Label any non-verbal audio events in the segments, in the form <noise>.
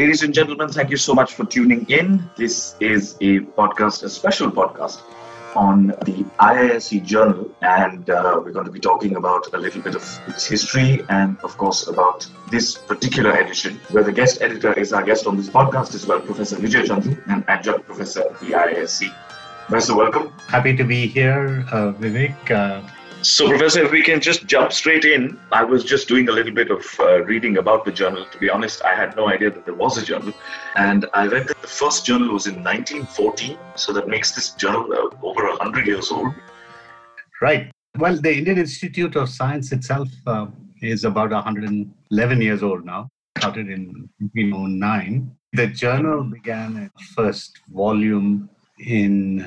Ladies and gentlemen, thank you so much for tuning in. This is a podcast, a special podcast on the IISc Journal, and uh, we're going to be talking about a little bit of its history and, of course, about this particular edition, where the guest editor is our guest on this podcast as well, Professor Vijay Chandru, an adjunct professor at the IISc. Professor, welcome. Happy to be here, uh, Vivek. Uh, so, Professor, if we can just jump straight in, I was just doing a little bit of uh, reading about the journal. To be honest, I had no idea that there was a journal. And I read that the first journal was in 1914. So that makes this journal uh, over 100 years old. Right. Well, the Indian Institute of Science itself uh, is about 111 years old now, started in 1909. The journal began its first volume in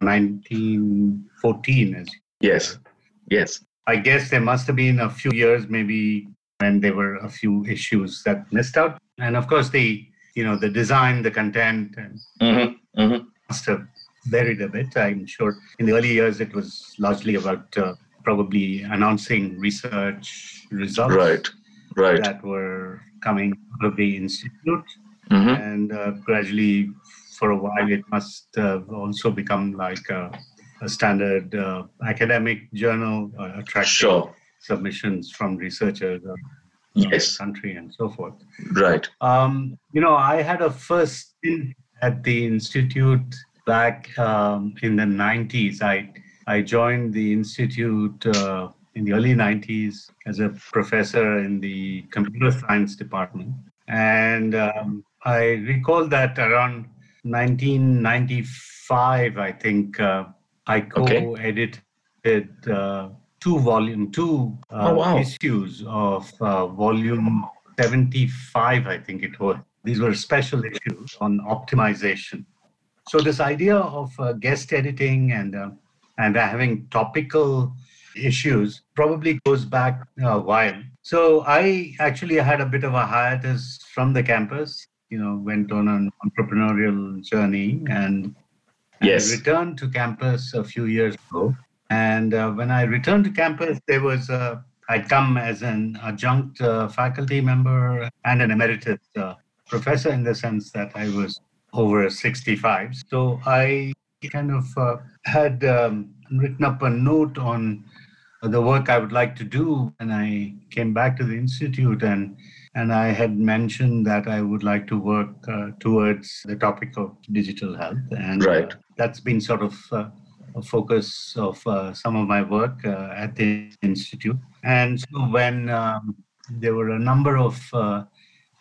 1914. Uh, as yes Yes. I guess there must have been a few years maybe when there were a few issues that missed out. And of course, the you know the design, the content, and mm-hmm. Mm-hmm. must have varied a bit. I'm sure in the early years it was largely about uh, probably announcing research results right. Right. that were coming out of the institute, mm-hmm. and uh, gradually for a while it must uh, also become like a a standard uh, academic journal, uh, attracting sure. submissions from researchers uh, yes. country and so forth. Right. Um, you know, I had a first stint at the institute back um, in the 90s. I I joined the institute uh, in the early 90s as a professor in the computer science department, and um, I recall that around 1995, I think. Uh, I co-edited okay. uh, two volume, two uh, oh, wow. issues of uh, volume 75, I think it was. These were special issues on optimization. So this idea of uh, guest editing and uh, and having topical issues probably goes back a while. So I actually had a bit of a hiatus from the campus. You know, went on an entrepreneurial journey and Yes. I returned to campus a few years ago. And uh, when I returned to campus, there was a, I'd come as an adjunct uh, faculty member and an emeritus uh, professor in the sense that I was over 65. So I kind of uh, had um, written up a note on the work I would like to do. And I came back to the institute and and I had mentioned that I would like to work uh, towards the topic of digital health. And right. uh, that's been sort of uh, a focus of uh, some of my work uh, at the institute. And so when um, there were a number of uh,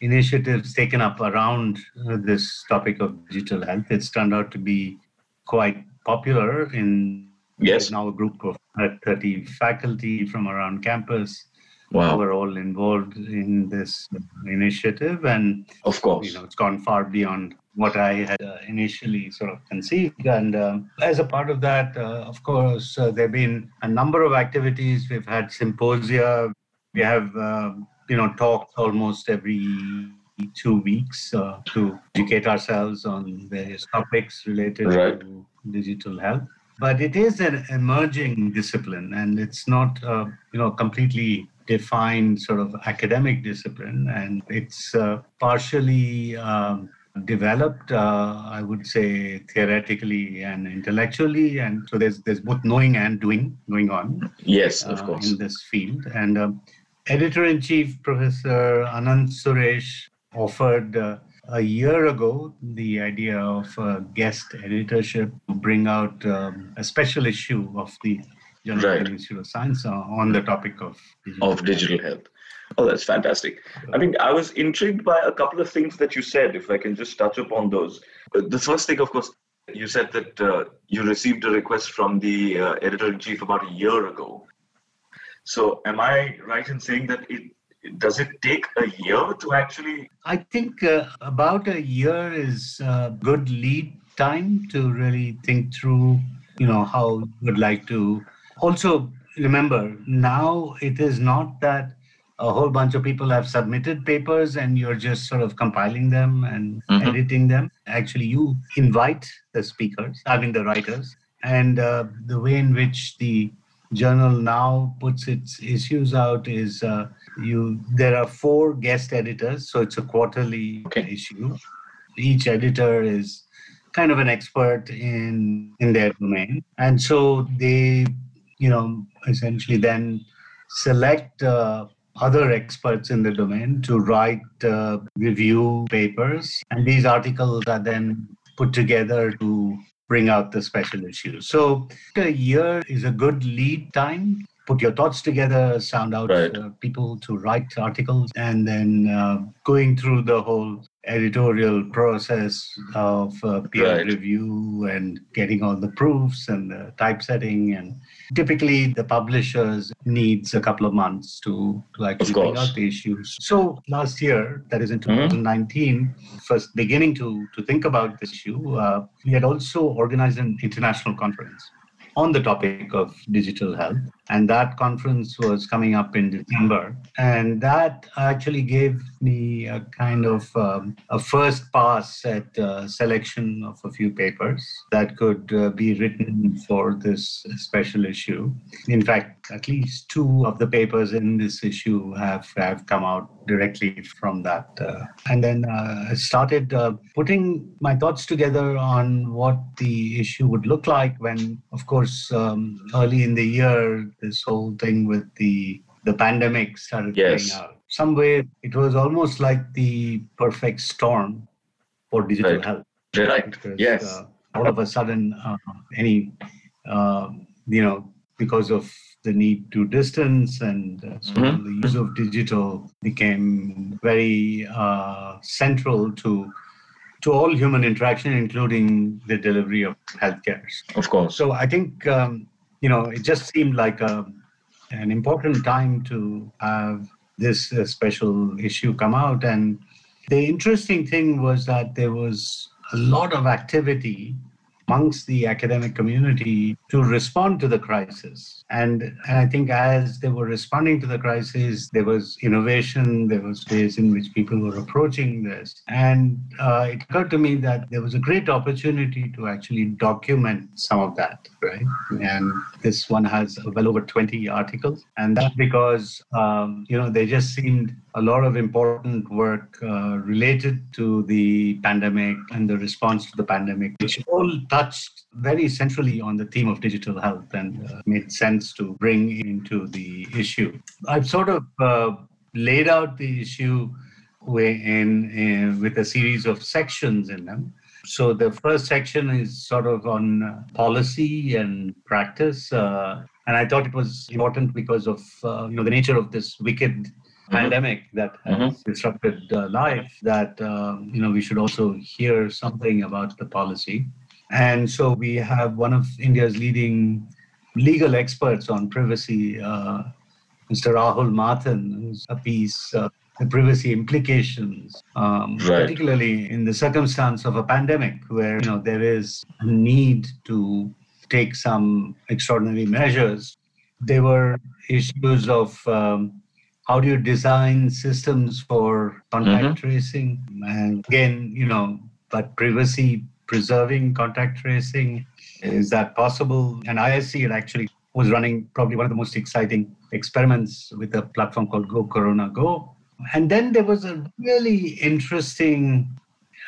initiatives taken up around this topic of digital health, it's turned out to be quite popular in yes. now a group of 30 faculty from around campus wow. were all involved in this initiative. And of course, you know, it's gone far beyond what I had uh, initially sort of conceived. And um, as a part of that, uh, of course, uh, there have been a number of activities. We've had symposia. We have, um, you know, talks almost every two weeks uh, to educate ourselves on various topics related right. to digital health. But it is an emerging discipline, and it's not, uh, you know, completely defined sort of academic discipline, and it's uh, partially um, developed, uh, I would say, theoretically and intellectually, and so there's there's both knowing and doing going on. Yes, of uh, course, in this field. And um, editor in chief Professor Ananthasuresh offered. Uh, a year ago, the idea of guest editorship to bring out um, a special issue of the Journal right. Institute of Science uh, on the topic of digital of digital health. health. Oh, that's fantastic. I mean, I was intrigued by a couple of things that you said, if I can just touch upon those. Uh, the first thing, of course, you said that uh, you received a request from the uh, editor in chief about a year ago. So, am I right in saying that it does it take a year to actually? I think uh, about a year is a good lead time to really think through, you know, how you would like to also remember now it is not that a whole bunch of people have submitted papers and you're just sort of compiling them and mm-hmm. editing them actually you invite the speakers i mean the writers and uh, the way in which the journal now puts its issues out is uh, you there are four guest editors so it's a quarterly okay. issue each editor is kind of an expert in in their domain and so they you know essentially then select uh, other experts in the domain to write uh, review papers. And these articles are then put together to bring out the special issues so a year is a good lead time. Put your thoughts together, sound out right. uh, people to write articles, and then uh, going through the whole editorial process of uh, peer right. review and getting all the proofs and the typesetting and typically the publishers needs a couple of months to, to actually bring out the issues so last year that is in 2019 mm-hmm. first beginning to to think about this issue uh, we had also organized an international conference on the topic of digital health. And that conference was coming up in December. And that actually gave me a kind of um, a first pass at uh, selection of a few papers that could uh, be written for this special issue. In fact, at least two of the papers in this issue have, have come out directly from that. Uh, and then uh, I started uh, putting my thoughts together on what the issue would look like when, of course, um, early in the year, this whole thing with the the pandemic started yes. playing out. Some way, it was almost like the perfect storm for digital right. health. Right. Because, yes. Uh, all of a sudden, uh, any uh, you know, because of the need to distance and uh, so mm-hmm. the use of digital became very uh, central to to all human interaction, including the delivery of healthcare. Of course. So I think um, you know it just seemed like a, an important time to have this uh, special issue come out, and the interesting thing was that there was a lot of activity amongst the academic community to respond to the crisis. And, I think as they were responding to the crisis, there was innovation, there was ways in which people were approaching this. And uh, it occurred to me that there was a great opportunity to actually document some of that, right? And this one has well over 20 articles. And that's because, um, you know, they just seemed a lot of important work uh, related to the pandemic and the response to the pandemic, which all touched very centrally on the theme of digital health and uh, made sense to bring into the issue. I've sort of uh, laid out the issue in, in, with a series of sections in them. So the first section is sort of on uh, policy and practice. Uh, and I thought it was important because of uh, you know the nature of this wicked Mm-hmm. pandemic that has mm-hmm. disrupted uh, life that you know we should also hear something about the policy and so we have one of india's leading legal experts on privacy uh, mr rahul matthan who's a piece uh, the privacy implications um, right. particularly in the circumstance of a pandemic where you know there is a need to take some extraordinary measures there were issues of um, how do you design systems for contact mm-hmm. tracing and again you know but privacy preserving contact tracing? Is that possible? And isc actually was running probably one of the most exciting experiments with a platform called go corona go. And then there was a really interesting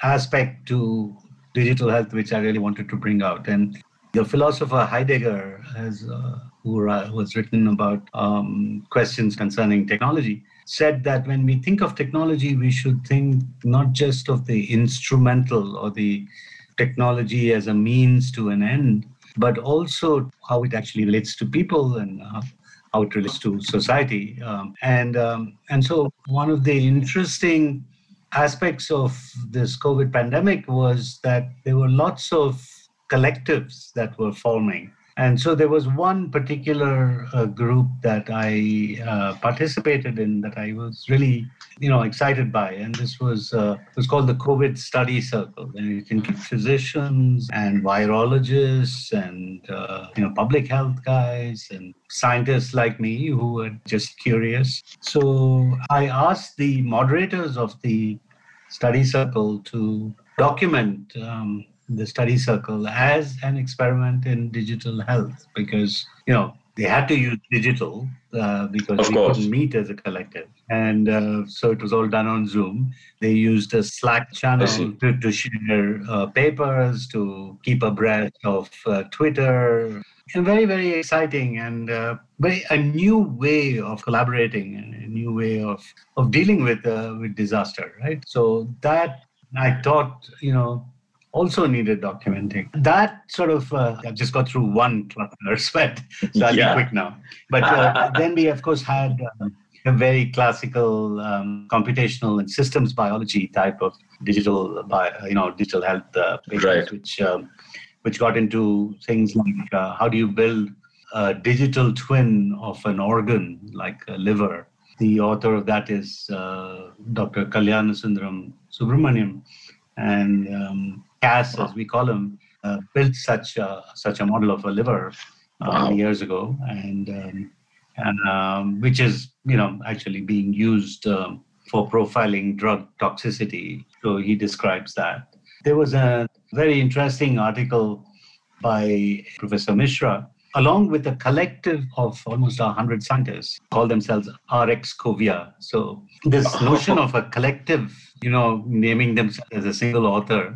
aspect to digital health which i really wanted to bring out. And the philosopher heidegger has uh, who was written about um, questions concerning technology, said that when we think of technology, we should think not just of the instrumental or the technology as a means to an end, but also how it actually relates to people and uh, how it relates to society. Um, and um, and so one of the interesting aspects of this COVID pandemic was that there were lots of collectives that were forming and so there was one particular uh, group that I uh, participated in that I was really, you know, excited by, and this was uh, was called the COVID Study Circle, and it included physicians and virologists and uh, you know public health guys and scientists like me who were just curious. So I asked the moderators of the study circle to document. Um, the study circle as an experiment in digital health because you know they had to use digital uh, because of we course. couldn't meet as a collective. And uh, so it was all done on Zoom. They used a Slack channel to, to share uh, papers, to keep abreast of uh, Twitter. And very, very exciting and uh, very a new way of collaborating and a new way of, of dealing with uh, with disaster, right? So that I thought, you know, also needed documenting. That sort of, uh, I just got through one cluster sweat, so I'll yeah. be quick now. But uh, <laughs> then we, of course, had uh, a very classical um, computational and systems biology type of digital, bio, you know, digital health uh, right. which um, which got into things like uh, how do you build a digital twin of an organ like a liver. The author of that is uh, Dr. Kalyanasundaram Subramanian. And um, Cass, as we call him, uh, built such a, such a model of a liver uh, wow. years ago, and um, and um, which is you know actually being used um, for profiling drug toxicity. So he describes that. There was a very interesting article by Professor Mishra, along with a collective of almost 100 scientists, call themselves RxCovia. So this <laughs> notion of a collective, you know, naming themselves as a single author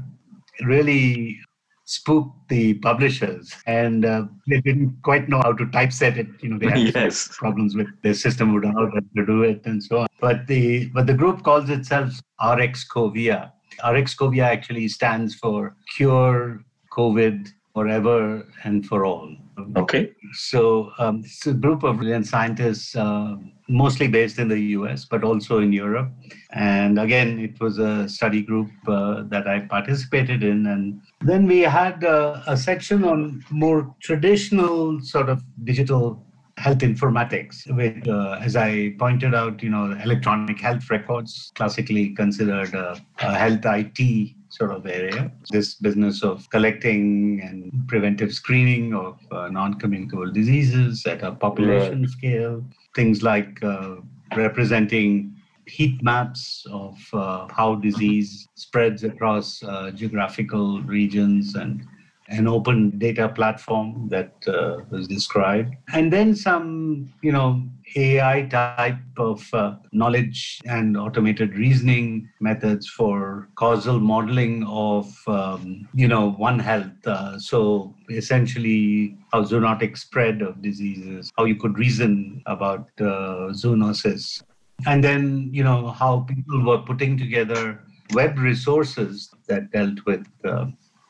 really spooked the publishers and uh, they didn't quite know how to typeset it. You know they had <laughs> yes. problems with their system would how to do it and so on. But the but the group calls itself rxcovia. Rxcovia actually stands for cure covid forever and for all Okay. So um, it's a group of brilliant scientists, uh, mostly based in the US, but also in Europe. And again, it was a study group uh, that I participated in. And then we had uh, a section on more traditional sort of digital health informatics, which, uh, as I pointed out, you know, electronic health records, classically considered a, a health IT sort of area. This business of collecting and preventive screening of uh, non-communicable diseases at a population right. scale, things like uh, representing heat maps of uh, how disease spreads across uh, geographical regions and an open data platform that uh, was described. And then some you know ai type of uh, knowledge and automated reasoning methods for causal modeling of um, you know one health. Uh, so essentially how zoonotic spread of diseases how you could reason about uh, zoonosis. And then you know how people were putting together web resources that dealt with uh,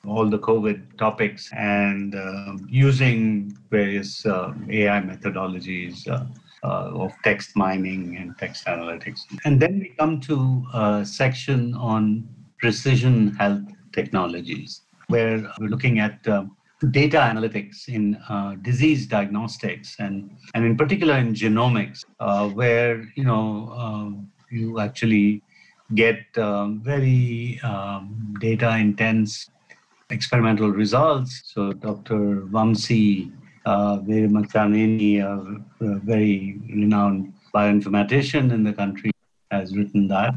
all the COVID topics and uh, using various uh, AI methodologies uh, uh, of text mining and text analytics. And then we come to a section on precision health technologies, where we're looking at uh, data analytics in uh, disease diagnostics and, and in particular in genomics, where you know you actually get um, very um, data intense experimental results. So Dr. Vamsi uh, Veeramachaneni, a, a very renowned bioinformatician in the country, has written that.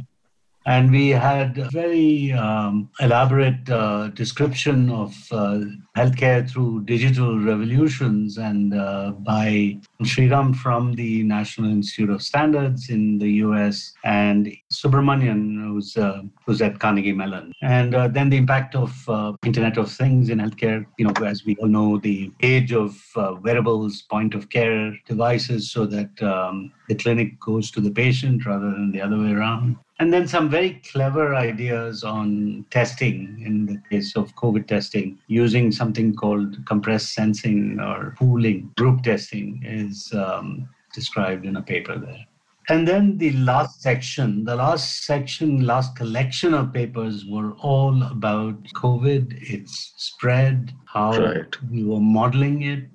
And we had a very um, elaborate uh, description of uh, healthcare through digital revolutions and uh, by Sriram from the National Institute of Standards in the US and Subrahmanian, who's, uh, who's at Carnegie Mellon. And uh, then the impact of uh, Internet of Things in healthcare, you know, as we all know, the age of wearables, point of care devices, so that um, the clinic goes to the patient rather than the other way around. And then some very clever ideas on testing in the case of COVID testing, using something called compressed sensing or pooling. Group testing is um, described in a paper there. And then the last section, the last section, last collection of papers were all about COVID, its spread, how right. we were modeling it,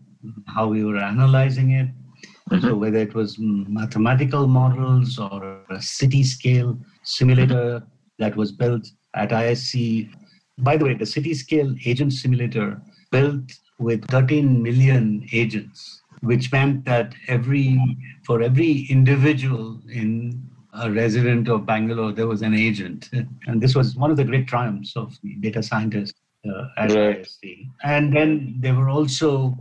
how we were analyzing it, Mm-hmm. So whether it was mathematical models or a city scale simulator that was built at ISC. By the way, the city scale agent simulator built with 13 million agents, which meant that every for every individual in a resident of Bangalore, there was an agent. <laughs> And this was one of the great triumphs of data scientists uh, at right. ISC. And then there were also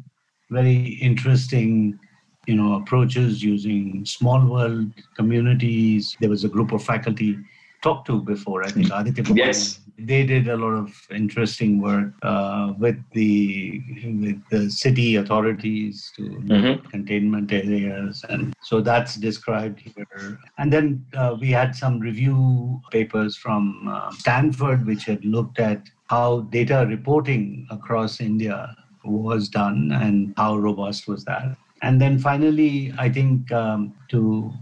very interesting you know, approaches using small world communities. There was a group of faculty talked to before. I think Aditya. Yes. They did a lot of interesting work uh, with the with the city authorities to mm-hmm. containment areas, and so that's described here. And then uh, we had some review papers from uh, Stanford, which had looked at how data reporting across India was done and how robust was that. And then finally, I think um, to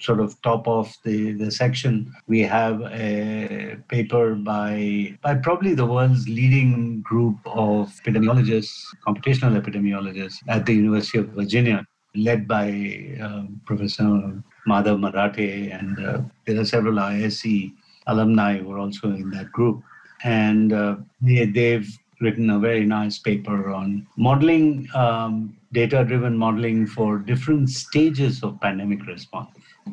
sort of top off the, the section, we have a paper by by probably the world's leading group of epidemiologists, computational epidemiologists at the University of Virginia, led by uh, Professor Madhav Marathe, and uh, there are several IISc alumni who are also in that group. And uh, they, they've written a very nice paper on modeling, um, data driven modeling for different stages of pandemic response.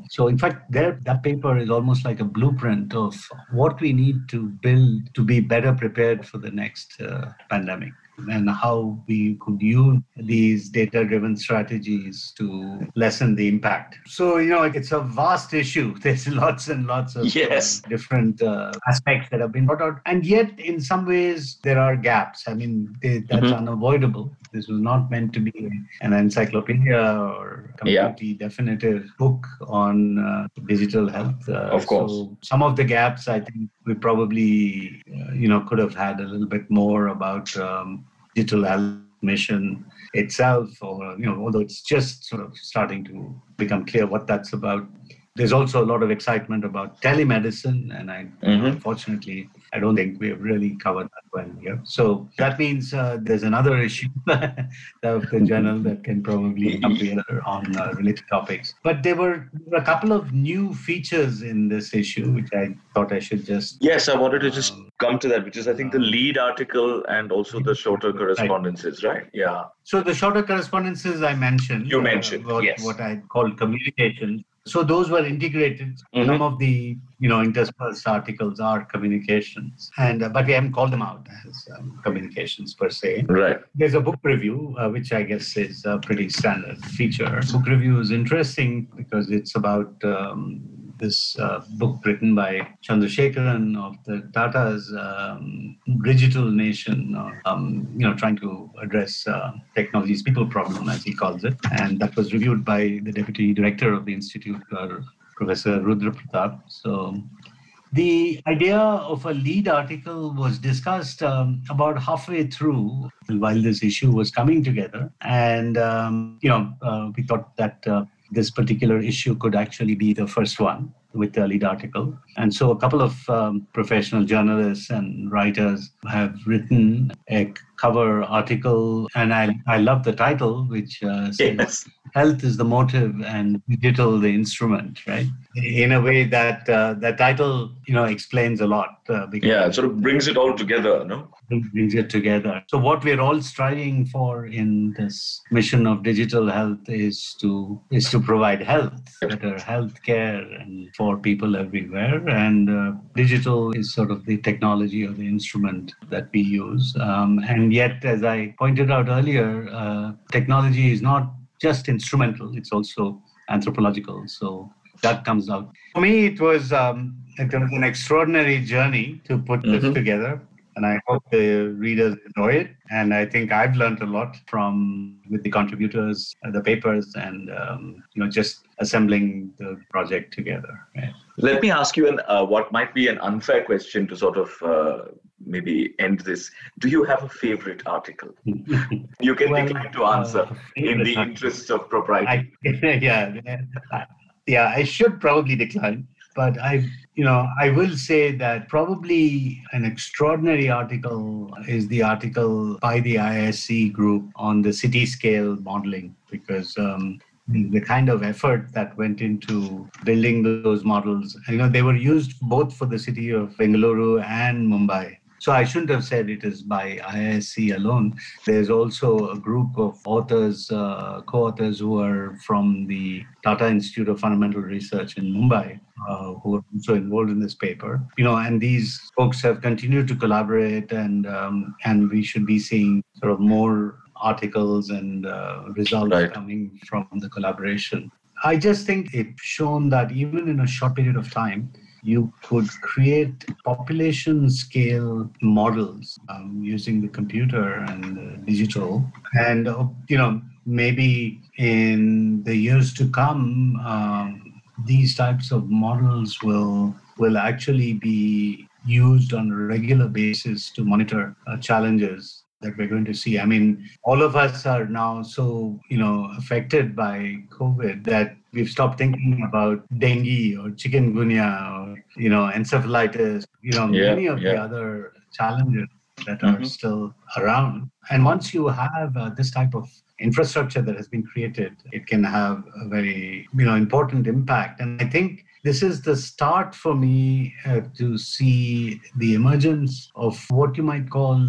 So, in fact, there, that paper is almost like a blueprint of what we need to build to be better prepared for the next uh, pandemic and how we could use these data driven strategies to lessen the impact. So, you know, it's a vast issue. <laughs> There's lots and lots of yes. uh, different uh, aspects that have been brought out. And yet, in some ways, there are gaps. I mean, they, that's mm-hmm. unavoidable. This was not meant to be an encyclopedia or completely yeah. definitive book on uh, digital health. Uh, of course. So some of the gaps, I think, we probably, uh, you know, could have had a little bit more about um, digital mission itself, or you know, although it's just sort of starting to become clear what that's about. There's also a lot of excitement about telemedicine, and I mm-hmm. unfortunately I don't think we have really covered that well here. So that means uh, there's another issue <laughs> of the journal that can probably appear on uh, related topics. But there were, a couple of new features in this issue, which I thought I should just. Yes, I wanted to just um, come to that, which is I think the lead article and also the shorter correspondences, right? right? Yeah. So the shorter correspondences I mentioned. You mentioned, uh, what, yes. What I call communications. So those were integrated. Mm-hmm. Some of the you know interspersed articles are communications, and uh, but we haven't called them out as um, communications per se. Right. There's a book review, uh, which I guess is a pretty standard feature. Book review is interesting because it's about um, this uh, book written by Chandrasekaran of the Tata's um, Bridgital Nation, um, you know, trying to address uh, technology's people problem, as he calls it. And that was reviewed by the deputy director of the institute, uh, Professor Rudra Pratap. So the idea of a lead article was discussed um, about halfway through while this issue was coming together. And, um, you know, uh, we thought that uh, this particular issue could actually be the first one with the lead article. And so a couple of um, professional journalists and writers have written a cover article, and I, I love the title, which uh, says yes. Health is the motive and digital the instrument, right? In a way that uh, the title, you know, explains a lot. Uh, yeah, it sort of brings it all together, no? Brings it together. So what we're all striving for in this mission of digital health is to is to provide health, better health care, and for people everywhere. And uh, digital is sort of the technology or the instrument that we use. Um, and yet, as I pointed out earlier, uh, technology is not just instrumental, it's also anthropological. So that comes out. For me, it was, um, it was an extraordinary journey to put mm-hmm. this together and I hope the readers enjoy it. And I think I've learned a lot from with the contributors, uh, the papers, and um, you know just assembling the project together. Right? Let me ask you an uh, what might be an unfair question to sort of uh, maybe end this. Do you have a favorite article? <laughs> you can well, decline to answer uh, in the interest of propriety. I, <laughs> yeah, yeah, I should probably decline but I, you know, I will say that probably an extraordinary article is the article by the ISC group on the city scale modeling because um, the kind of effort that went into building those models, you know, they were used both for the city of Bengaluru and Mumbai. So I shouldn't have said it is by IISc alone. There's also a group of authors, uh, co-authors who are from the Tata Institute of Fundamental Research in Mumbai, uh, who are also involved in this paper. You know, and these folks have continued to collaborate, and um, and we should be seeing sort of more articles and uh, results right. coming from the collaboration. I just think it's shown that even in a short period of time, you could create population scale models um, using the computer and the digital. And, uh, you know, maybe in the years to come, um, these types of models will will actually be used on a regular basis to monitor uh, challenges that we're going to see. I mean, all of us are now so, you know, affected by COVID that we've stopped thinking about dengue or chikungunya or, you know, encephalitis, you know, yeah, many of yeah. the other challenges that are mm-hmm. still around. And once you have uh, this type of infrastructure that has been created, it can have a very, you know, important impact. And I think this is the start for me uh, to see the emergence of what you might call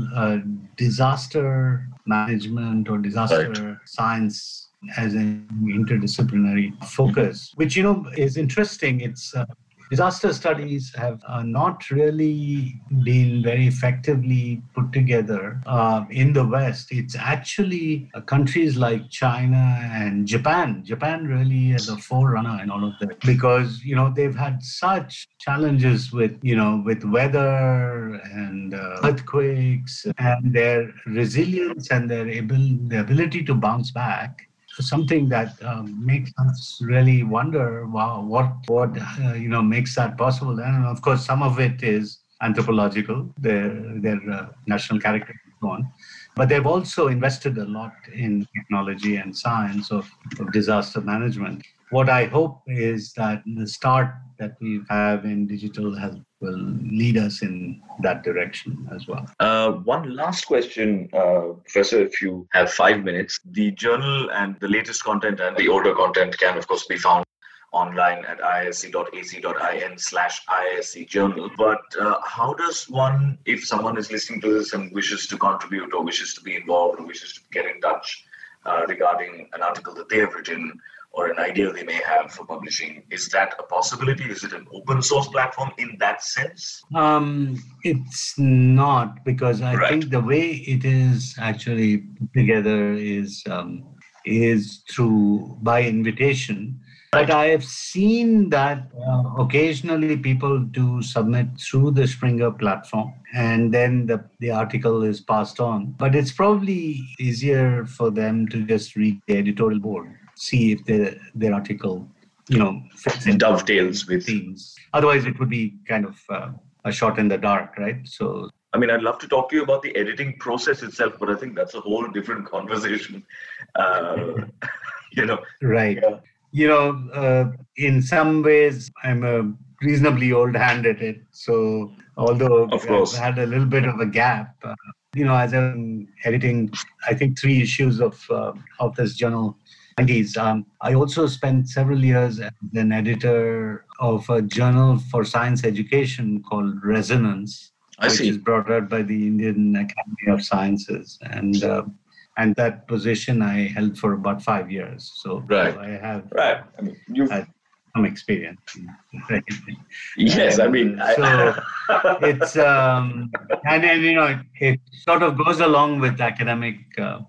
disaster management or disaster right. science as an interdisciplinary focus, which you know is interesting. It's uh, disaster studies have uh, not really been very effectively put together uh, in the West. It's actually uh, countries like China and Japan. Japan really is a forerunner in all of that because you know they've had such challenges with you know with weather and uh, earthquakes and their resilience and their able the ability to bounce back something that um, makes us really wonder wow what what uh, you know makes that possible. And of course some of it is anthropological their their uh, national character and so on. But they've also invested a lot in technology and science of, of disaster management what I hope is that the start that we have in digital health will lead us in that direction as well. Uh, one last question, uh, Professor, if you have five minutes. The journal and the latest content and the older content can, of course, be found online at iisc.ac.in slash iisc journal. But uh, how does one, if someone is listening to this and wishes to contribute or wishes to be involved or wishes to get in touch uh, regarding an article that they have written, or an idea they may have for publishing. Is that a possibility? Is it an open source platform in that sense? Um, it's not because I right. think the way it is actually put together is um, is through by invitation. But I have seen that uh, occasionally people do submit through the Springer platform and then the, the article is passed on. But it's probably easier for them to just read the editorial board see if the, their article, you know, fits in dovetails with themes. Otherwise, it would be kind of uh, a shot in the dark, right? So. I mean, I'd love to talk to you about the editing process itself, but I think that's a whole different conversation. <laughs> Uh, <laughs> you know. Right. Yeah. You know, uh, in some ways, I'm a reasonably old hand at it. So, although. I've had a little bit of a gap, uh, you know, as I'm editing, I think three issues of uh, of this journal 90s. Um, I also spent several years as an editor of a journal for science education called Resonance, I which see. is brought out by the Indian Academy of Sciences. And uh, and that position I held for about five years. So, right. So I have right. I mean, you've had some experience. yes, I mean, so <laughs> it's um, and then you know it, it, sort of goes along with academic uh,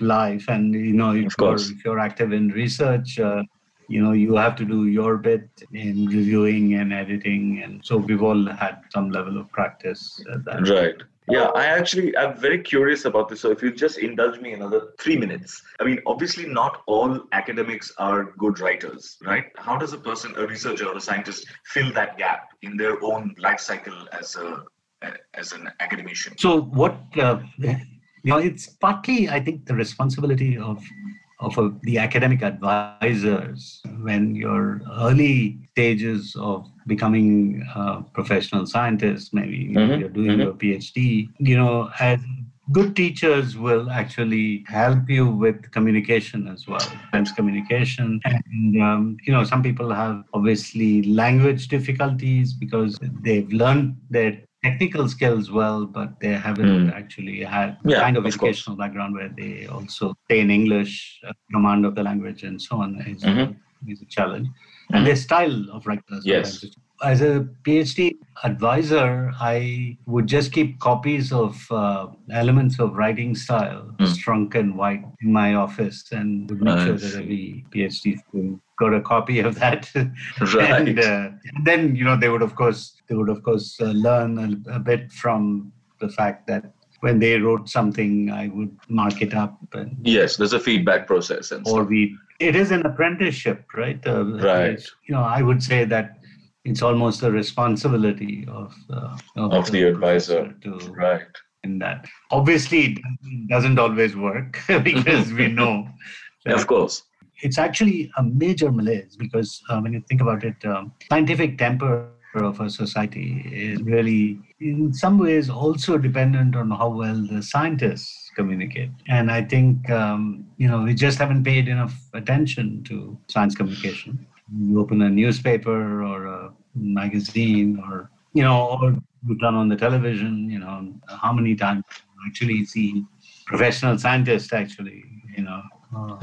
life and you know if, you're, if you're active in research uh, you know you have to do your bit in reviewing and editing. And so we've all had some level of practice right. Yeah i actually i'm very curious about this. So if you just indulge me another three minutes. I mean obviously not all academics are good writers right? How does a person a researcher or a scientist fill that gap in their own life cycle as a as an academician? So what uh, you know, it's partly, I think, the responsibility of of a, the academic advisors when your early stages of becoming a professional scientist, maybe mm-hmm. you're doing mm-hmm. your PhD, you know, as good teachers will actually help you with communication as well Friends communication and um, you know some people have obviously language difficulties because they've learned their technical skills well, but they haven't mm. actually had yeah, kind of, of educational course. background where they also stay in English, uh, command of the language, and so on is, mm-hmm. is a challenge. Mm-hmm. And their style of writing yes. As a PhD advisor, I would just keep copies of uh, elements of writing style, mm. Strunk and White, in my office, and would make nice. sure that every PhD student got a copy of that. <laughs> Right. and, uh, then, you know, they would of course they would of course uh, learn a, a, bit from the fact that when they wrote something, I would mark it up. And, yes, there's a feedback process, and or we. It is an apprenticeship, right? Uh, right. You know, I would say that it's almost the responsibility of, uh, of, of, the, the advisor. to right. in that. Obviously it doesn't always work <laughs> because we know <laughs> of course. It's actually a major malaise because uh, when you think about it um, scientific temper of a society is really in some ways also dependent on how well the scientists communicate. And i think um, you know we just haven't paid enough attention to science communication you open a newspaper or a magazine or you know or you turn on the television you know how many times you actually see professional scientists actually you know uh,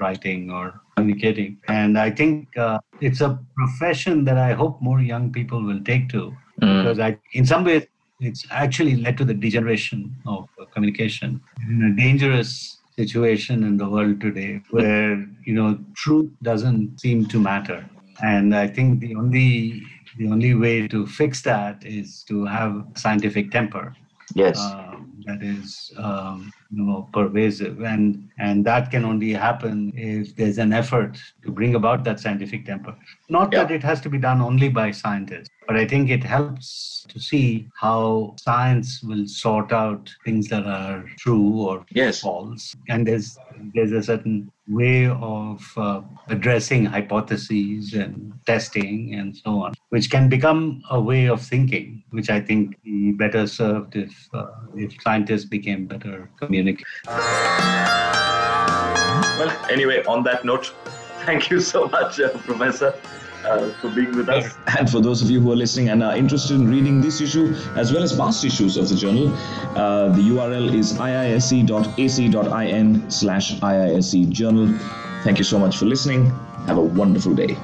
writing or communicating and i think uh, it's a profession that i hope more young people will take to mm. because i in some ways it's actually led to the degeneration of communication in a dangerous situation in the world today where you know truth doesn't seem to matter. And i think the only the only way to fix that is to have scientific temper. Yes. Um, that is um, you know pervasive. And and that can only happen if there's an effort to bring about that scientific temper. Not yeah. that it has to be done only by scientists but i think it helps to see how science will sort out things that are true or yes. false and there's there's a certain way of uh, addressing hypotheses and testing and so on, which can become a way of thinking, which I think be better served if uh, if scientists became better communicators. Well, anyway, on that note, thank you so much, uh, Professor. Uh, for being with us. <laughs> And for those of you who are listening and are interested in reading this issue as well as past issues of the journal, uh, the URL is iisc.ac.in slash iisc journal. Thank you so much for listening. Have a wonderful day.